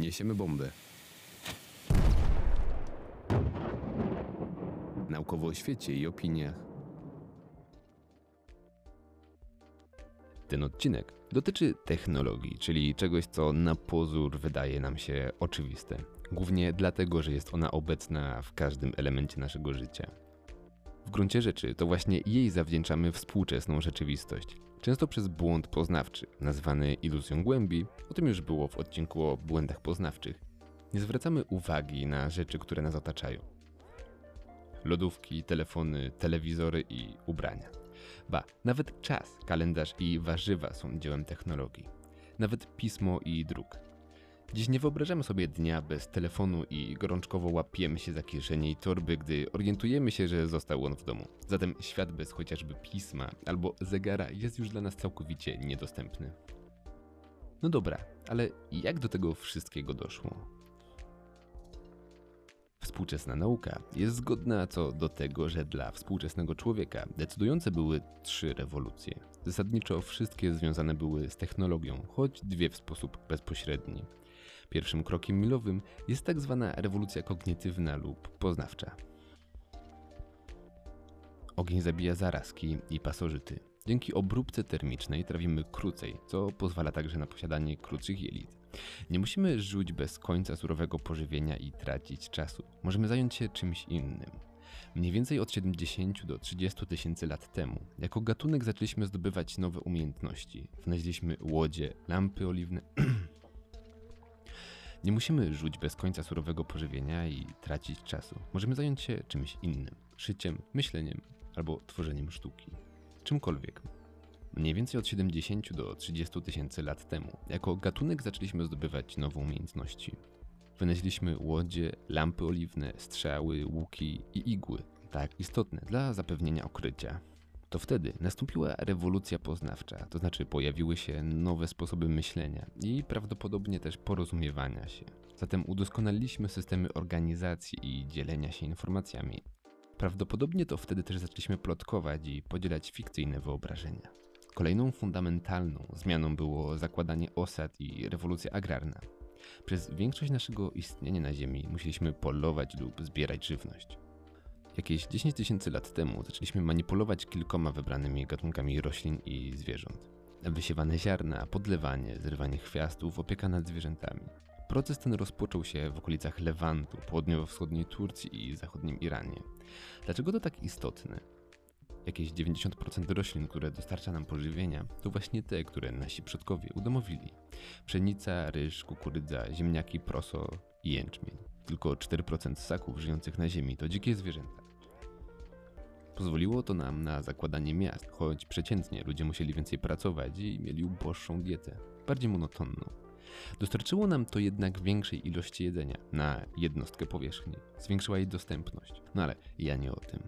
Niesiemy bombę. Naukowo o świecie i opiniach. Ten odcinek dotyczy technologii, czyli czegoś, co na pozór wydaje nam się oczywiste. Głównie dlatego, że jest ona obecna w każdym elemencie naszego życia. W gruncie rzeczy to właśnie jej zawdzięczamy współczesną rzeczywistość. Często przez błąd poznawczy, nazwany iluzją głębi, o tym już było w odcinku o błędach poznawczych. Nie zwracamy uwagi na rzeczy, które nas otaczają. Lodówki, telefony, telewizory i ubrania. Ba, nawet czas, kalendarz i warzywa są dziełem technologii. Nawet pismo i druk. Dziś nie wyobrażamy sobie dnia bez telefonu i gorączkowo łapiemy się za kieszenie i torby, gdy orientujemy się, że został on w domu. Zatem świat bez chociażby pisma albo zegara jest już dla nas całkowicie niedostępny. No dobra, ale jak do tego wszystkiego doszło? Współczesna nauka jest zgodna co do tego, że dla współczesnego człowieka decydujące były trzy rewolucje. Zasadniczo wszystkie związane były z technologią, choć dwie w sposób bezpośredni. Pierwszym krokiem milowym jest tak zwana rewolucja kognitywna lub poznawcza. Ogień zabija zarazki i pasożyty. Dzięki obróbce termicznej trawimy krócej, co pozwala także na posiadanie krótszych jelit. Nie musimy żyć bez końca surowego pożywienia i tracić czasu. Możemy zająć się czymś innym. Mniej więcej od 70 do 30 tysięcy lat temu, jako gatunek zaczęliśmy zdobywać nowe umiejętności. Wneźliśmy łodzie, lampy oliwne. Nie musimy żyć bez końca surowego pożywienia i tracić czasu. Możemy zająć się czymś innym szyciem, myśleniem albo tworzeniem sztuki. Czymkolwiek. Mniej więcej od 70 do 30 tysięcy lat temu, jako gatunek zaczęliśmy zdobywać nowe umiejętności. Wynieśliśmy łodzie, lampy oliwne, strzały, łuki i igły, tak istotne dla zapewnienia okrycia. To wtedy nastąpiła rewolucja poznawcza, to znaczy pojawiły się nowe sposoby myślenia i prawdopodobnie też porozumiewania się. Zatem udoskonaliliśmy systemy organizacji i dzielenia się informacjami. Prawdopodobnie to wtedy też zaczęliśmy plotkować i podzielać fikcyjne wyobrażenia. Kolejną fundamentalną zmianą było zakładanie osad i rewolucja agrarna. Przez większość naszego istnienia na Ziemi musieliśmy polować lub zbierać żywność. Jakieś 10 tysięcy lat temu zaczęliśmy manipulować kilkoma wybranymi gatunkami roślin i zwierząt. Wysiewane ziarna, podlewanie, zrywanie chwiastów, opieka nad zwierzętami. Proces ten rozpoczął się w okolicach Lewantu, południowo-wschodniej Turcji i zachodnim Iranie. Dlaczego to tak istotne? Jakieś 90% roślin, które dostarcza nam pożywienia, to właśnie te, które nasi przodkowie udomowili. Pszenica, ryż, kukurydza, ziemniaki, proso i jęczmień. Tylko 4% ssaków żyjących na ziemi to dzikie zwierzęta. Pozwoliło to nam na zakładanie miast, choć przeciętnie ludzie musieli więcej pracować i mieli uboższą dietę, bardziej monotonną. Dostarczyło nam to jednak większej ilości jedzenia na jednostkę powierzchni, zwiększyła jej dostępność. No ale ja nie o tym.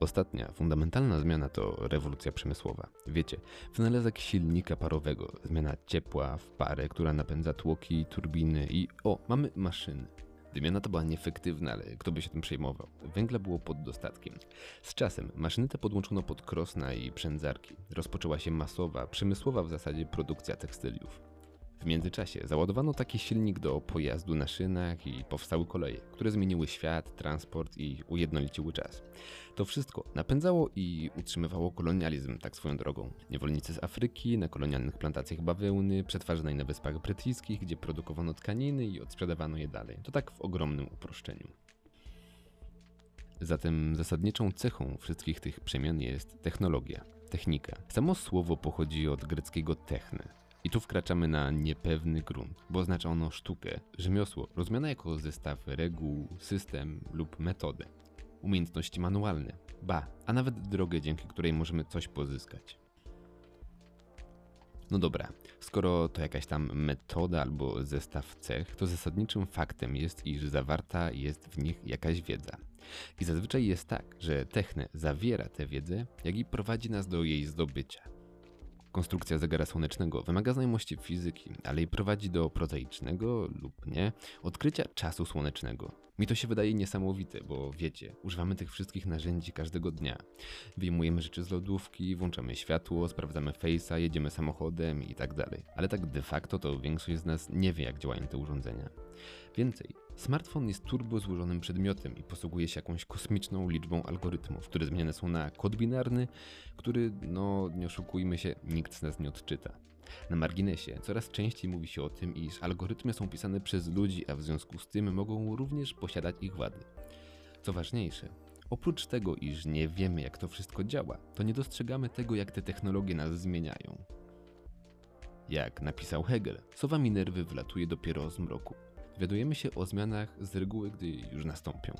Ostatnia, fundamentalna zmiana to rewolucja przemysłowa. Wiecie, wynalazek silnika parowego, zmiana ciepła w parę, która napędza tłoki, turbiny i o, mamy maszyny. Wymiana to była nieefektywna, ale kto by się tym przejmował? Węgla było pod dostatkiem. Z czasem maszyny te podłączono pod krosna i przędzarki. Rozpoczęła się masowa, przemysłowa w zasadzie produkcja tekstyliów. W międzyczasie załadowano taki silnik do pojazdu na szynach i powstały koleje, które zmieniły świat, transport i ujednoliciły czas. To wszystko napędzało i utrzymywało kolonializm, tak swoją drogą. Niewolnicy z Afryki, na kolonialnych plantacjach bawełny, przetwarzanej na Wyspach Brytyjskich, gdzie produkowano tkaniny i odsprzedawano je dalej. To tak w ogromnym uproszczeniu. Zatem zasadniczą cechą wszystkich tych przemian jest technologia, technika. Samo słowo pochodzi od greckiego techne, i tu wkraczamy na niepewny grunt, bo oznacza ono sztukę, rzemiosło, rozumiane jako zestaw reguł, system lub metodę. Umiejętności manualne, ba, a nawet drogę, dzięki której możemy coś pozyskać. No dobra, skoro to jakaś tam metoda albo zestaw cech, to zasadniczym faktem jest, iż zawarta jest w nich jakaś wiedza. I zazwyczaj jest tak, że techne zawiera tę wiedzę, jak i prowadzi nas do jej zdobycia. Konstrukcja zegara słonecznego wymaga znajomości fizyki, ale i prowadzi do prozaicznego lub nie odkrycia czasu słonecznego. Mi to się wydaje niesamowite, bo wiecie, używamy tych wszystkich narzędzi każdego dnia. Wyjmujemy rzeczy z lodówki, włączamy światło, sprawdzamy face'a, jedziemy samochodem i tak dalej. Ale tak de facto to większość z nas nie wie, jak działają te urządzenia. Więcej, smartfon jest turbo złożonym przedmiotem i posługuje się jakąś kosmiczną liczbą algorytmów, które zmieniane są na kod binarny, który, no nie oszukujmy się, nikt z nas nie odczyta. Na marginesie coraz częściej mówi się o tym, iż algorytmy są pisane przez ludzi, a w związku z tym mogą również posiadać ich wady. Co ważniejsze, oprócz tego, iż nie wiemy jak to wszystko działa, to nie dostrzegamy tego, jak te technologie nas zmieniają. Jak napisał Hegel, sowa Minerwy wlatuje dopiero z mroku. Dowiadujemy się o zmianach z reguły, gdy już nastąpią.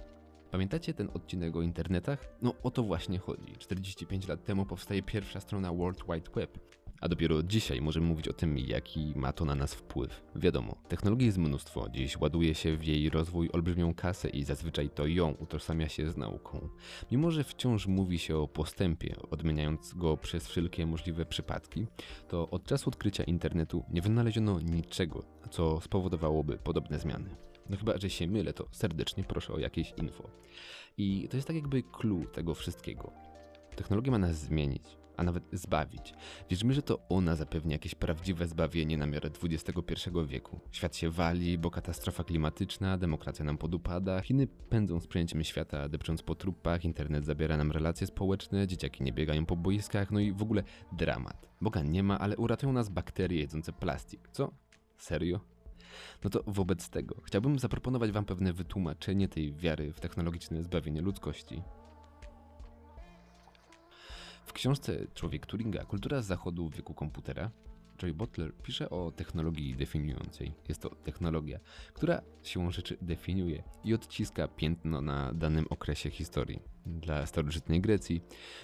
Pamiętacie ten odcinek o internetach? No o to właśnie chodzi. 45 lat temu powstaje pierwsza strona World Wide Web. A dopiero dzisiaj możemy mówić o tym, jaki ma to na nas wpływ. Wiadomo, technologii jest mnóstwo, dziś ładuje się w jej rozwój olbrzymią kasę i zazwyczaj to ją utożsamia się z nauką. Mimo, że wciąż mówi się o postępie, odmieniając go przez wszelkie możliwe przypadki, to od czasu odkrycia internetu nie wynaleziono niczego, co spowodowałoby podobne zmiany. No chyba, że się mylę, to serdecznie proszę o jakieś info. I to jest tak jakby clue tego wszystkiego. Technologia ma nas zmienić, a nawet zbawić. Wierzymy, że to ona zapewni jakieś prawdziwe zbawienie na miarę XXI wieku. Świat się wali, bo katastrofa klimatyczna, demokracja nam podupada, Chiny pędzą z przejęciem świata, depcząc po trupach, internet zabiera nam relacje społeczne, dzieciaki nie biegają po boiskach, no i w ogóle dramat. Boga nie ma, ale uratują nas bakterie jedzące plastik. Co? Serio? No to wobec tego chciałbym zaproponować Wam pewne wytłumaczenie tej wiary w technologiczne zbawienie ludzkości. W książce Człowiek Turinga Kultura z zachodu w wieku komputera Joy Butler pisze o technologii definiującej. Jest to technologia, która siłą rzeczy definiuje i odciska piętno na danym okresie historii. Dla starożytnej Grecji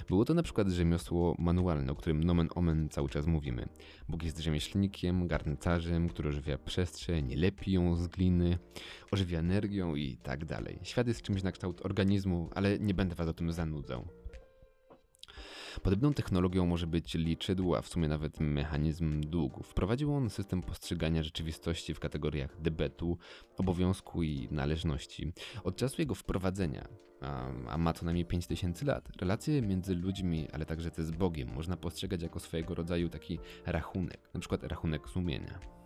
było to na przykład rzemiosło manualne, o którym nomen omen cały czas mówimy. Bóg jest rzemieślnikiem, garncarzem, który ożywia przestrzeń, lepi ją z gliny, ożywia energią i tak dalej. Świat jest czymś na kształt organizmu, ale nie będę was o tym zanudzał. Podobną technologią może być liczydło, a w sumie nawet mechanizm długów. Wprowadził on system postrzegania rzeczywistości w kategoriach debetu, obowiązku i należności. Od czasu jego wprowadzenia, a, ma to najmniej 5000 lat, relacje między ludźmi, ale także te z Bogiem można postrzegać jako swojego rodzaju taki rachunek, przykład rachunek sumienia.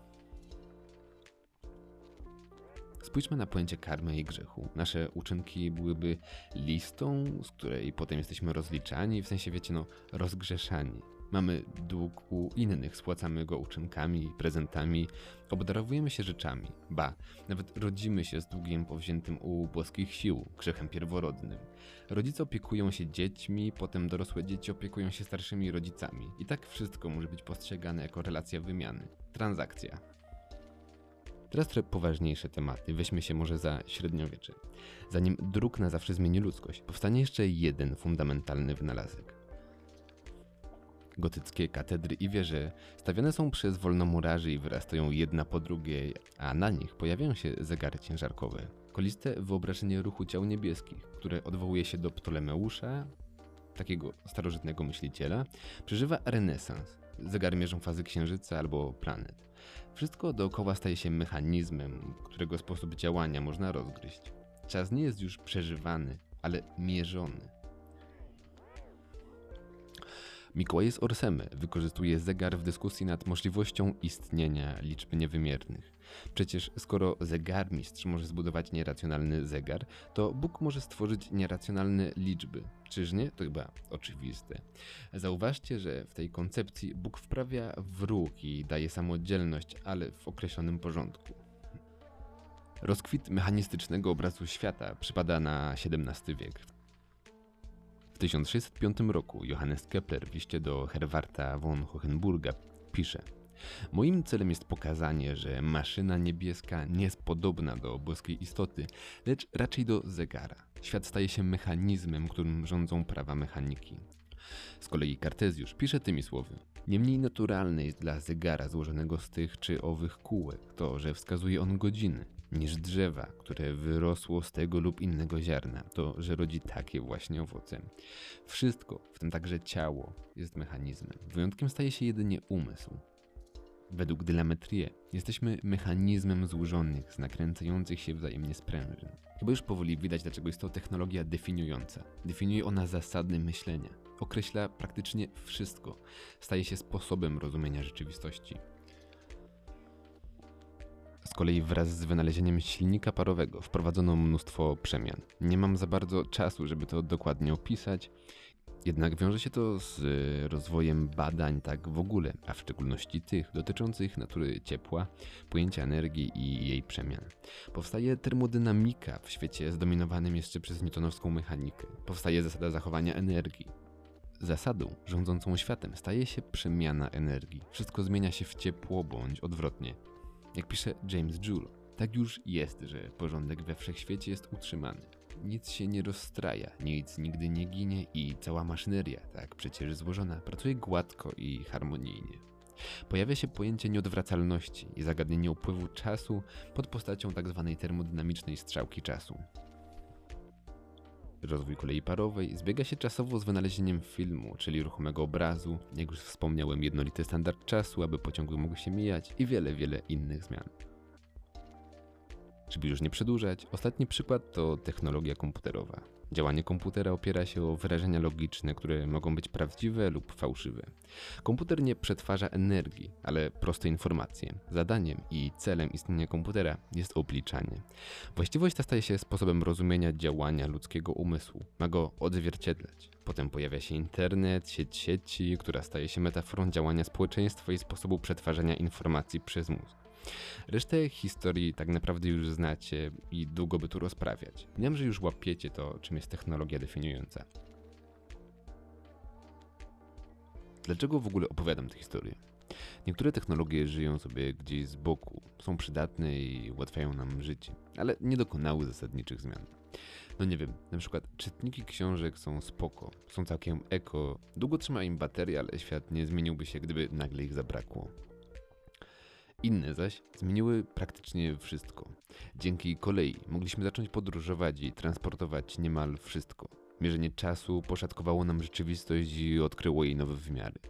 Spójrzmy na pojęcie karmy i grzechu. Nasze uczynki byłyby listą, z której potem jesteśmy rozliczani, w sensie wiecie, no, rozgrzeszani. Mamy dług u innych, spłacamy go uczynkami, prezentami, obdarowujemy się rzeczami. Ba, nawet rodzimy się z długiem powziętym u boskich sił, grzechem pierworodnym. Rodzice opiekują się dziećmi, potem dorosłe dzieci opiekują się starszymi rodzicami. I tak wszystko może być postrzegane jako relacja wymiany. Transakcja. Teraz trochę poważniejsze tematy. Weźmy się może za średniowiecze. Zanim druk na zawsze zmieni ludzkość, powstanie jeszcze jeden fundamentalny wynalazek. Gotyckie katedry i wieże stawiane są przez wolnomurarzy i wyrastają jedna po drugiej, a na nich pojawiają się zegary ciężarkowe. Koliste wyobrażenie ruchu ciał niebieskich, które odwołuje się do Ptolemeusza, takiego starożytnego myśliciela, przeżywa renesans. Zegary mierzą fazy księżyca albo planet. Wszystko dookoła staje się mechanizmem, którego sposób działania można rozgryźć. Czas nie jest już przeżywany, ale mierzony. Mikołaj z Orsemy wykorzystuje zegar w dyskusji nad możliwością istnienia liczb niewymiernych. Przecież skoro zegarmistrz może zbudować nieracjonalny zegar, to Bóg może stworzyć nieracjonalne liczby. Czyż nie? To chyba oczywiste. Zauważcie, że w tej koncepcji Bóg wprawia w ruch i daje samodzielność, ale w określonym porządku. Rozkwit mechanistycznego obrazu świata przypada na XVII wiek. W 1605 roku Johannes Kepler w liście do Herwarta von Hohenburga pisze Moim celem jest pokazanie, że maszyna niebieska nie jest podobna do boskiej istoty, lecz raczej do zegara. Świat staje się mechanizmem, którym rządzą prawa mechaniki. Z kolei Kartezjusz pisze tymi słowy. Niemniej naturalne jest dla zegara złożonego z tych czy owych kółek to, że wskazuje on godziny. Niż drzewa, które wyrosło z tego lub innego ziarna, to że rodzi takie właśnie owoce. Wszystko, w tym także ciało, jest mechanizmem. Wyjątkiem staje się jedynie umysł. Według Dylametrie jesteśmy mechanizmem złożonych z nakręcających się wzajemnie sprężyn. Chyba już powoli widać, dlaczego jest to technologia definiująca. Definiuje ona zasady myślenia. Określa praktycznie wszystko. Staje się sposobem rozumienia rzeczywistości. Z kolei wraz z wynalezieniem silnika parowego wprowadzono mnóstwo przemian. Nie mam za bardzo czasu, żeby to dokładnie opisać, jednak wiąże się to z rozwojem badań tak w ogóle, a w szczególności tych dotyczących natury ciepła, pojęcia energii i jej przemian. Powstaje termodynamika w świecie zdominowanym jeszcze przez newtonowską mechanikę. Powstaje zasada zachowania energii. Zasadą rządzącą światem staje się przemiana energii. Wszystko zmienia się w ciepło bądź odwrotnie. Jak pisze James Joule, tak już jest, że porządek we wszechświecie jest utrzymany. Nic się nie rozstraja, nic nigdy nie ginie i cała maszyneria, tak przecież złożona, pracuje gładko i harmonijnie. Pojawia się pojęcie nieodwracalności i zagadnienie upływu czasu pod postacią tzw. Tak termodynamicznej strzałki czasu. Rozwój kolei parowej zbiega się czasowo z wynalezieniem filmu, czyli ruchomego obrazu, jak już wspomniałem, jednolity standard czasu, aby pociągi mogły się mijać i wiele, wiele innych zmian. Żeby już nie przedłużać, ostatni przykład to technologia komputerowa. Działanie komputera opiera się o wyrażenia logiczne, które mogą być prawdziwe lub fałszywe. Komputer nie przetwarza energii, ale proste informacje. Zadaniem i celem istnienia komputera jest obliczanie. Właściwość ta staje się sposobem rozumienia działania ludzkiego umysłu. Ma go odzwierciedlać. Potem pojawia się internet, sieć sieci, która staje się metaforą działania społeczeństwa i sposobu przetwarzania informacji przez mózg. Resztę historii tak naprawdę już znacie i długo by tu rozprawiać. Wiem, że już łapiecie to, czym jest technologia definiująca. Dlaczego w ogóle opowiadam tę historię? Niektóre technologie żyją sobie gdzieś z boku, są przydatne i ułatwiają nam życie, ale nie dokonały zasadniczych zmian. No nie wiem, na przykład czytniki książek są spoko, są całkiem eko, długo trzyma im bateria, ale świat nie zmieniłby się, gdyby nagle ich zabrakło. Inne zaś zmieniły praktycznie wszystko. Dzięki kolei mogliśmy zacząć podróżować i transportować niemal wszystko. Mierzenie czasu poszatkowało nam rzeczywistość i odkryło jej nowe wymiary.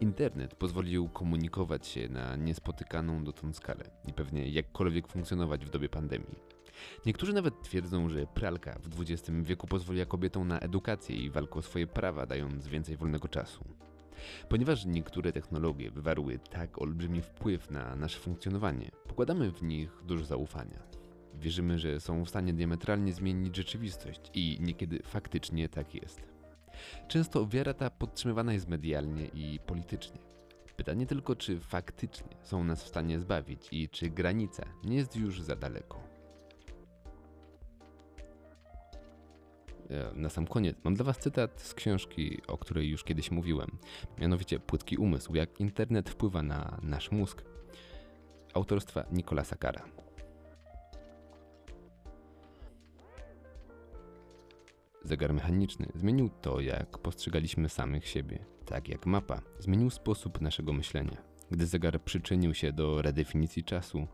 Internet pozwolił komunikować się na niespotykaną dotąd skalę i pewnie jakkolwiek funkcjonować w dobie pandemii. Niektórzy nawet twierdzą, że pralka w XX wieku pozwoliła kobietom na edukację i walkę o swoje prawa, dając więcej wolnego czasu. Ponieważ niektóre technologie wywarły tak olbrzymi wpływ na nasze funkcjonowanie, pokładamy w nich dużo zaufania. Wierzymy, że są w stanie diametralnie zmienić rzeczywistość i niekiedy faktycznie tak jest. Często wiara ta podtrzymywana jest medialnie i politycznie. Pytanie tylko, czy faktycznie są nas w stanie zbawić i czy granica nie jest już za daleko. Na sam koniec mam dla Was cytat z książki, o której już kiedyś mówiłem, mianowicie Płytki Umysł, jak internet wpływa na nasz mózg, autorstwa Nicolasa Kara. Zegar mechaniczny zmienił to, jak postrzegaliśmy samych siebie, tak jak mapa zmienił sposób naszego myślenia. Gdy zegar przyczynił się do redefinicji czasu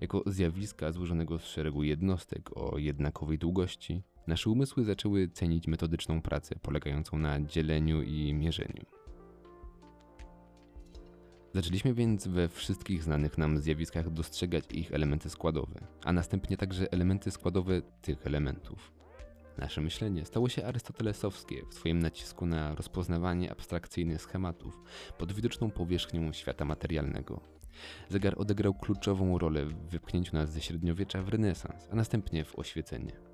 jako zjawiska złożonego z szeregu jednostek o jednakowej długości, Nasze umysły zaczęły cenić metodyczną pracę polegającą na dzieleniu i mierzeniu. Zaczęliśmy więc we wszystkich znanych nam zjawiskach dostrzegać ich elementy składowe, a następnie także elementy składowe tych elementów. Nasze myślenie stało się arystotelesowskie w swoim nacisku na rozpoznawanie abstrakcyjnych schematów pod widoczną powierzchnią świata materialnego. Zegar odegrał kluczową rolę w wypchnięciu nas ze średniowiecza w renesans, a następnie w oświecenie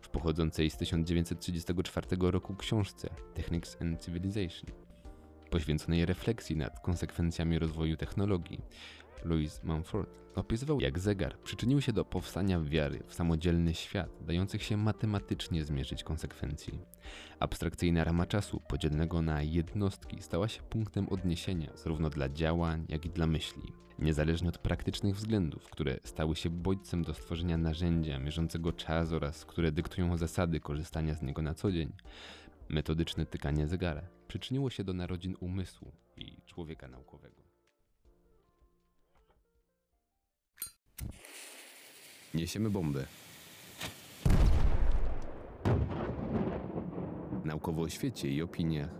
w pochodzącej z 1934 roku książce Technics and Civilization, poświęconej refleksji nad konsekwencjami rozwoju technologii. Louis Mumford opisywał, jak zegar przyczynił się do powstania wiary w samodzielny świat, dających się matematycznie zmierzyć konsekwencji. Abstrakcyjna rama czasu, podzielnego na jednostki, stała się punktem odniesienia zarówno dla działań, jak i dla myśli niezależnie od praktycznych względów, które stały się bodźcem do stworzenia narzędzia mierzącego czas oraz które dyktują zasady korzystania z niego na co dzień. Metodyczne tykanie zegara przyczyniło się do narodzin umysłu i człowieka naukowego. Niesiemy bombę. Naukowo o świecie i opiniach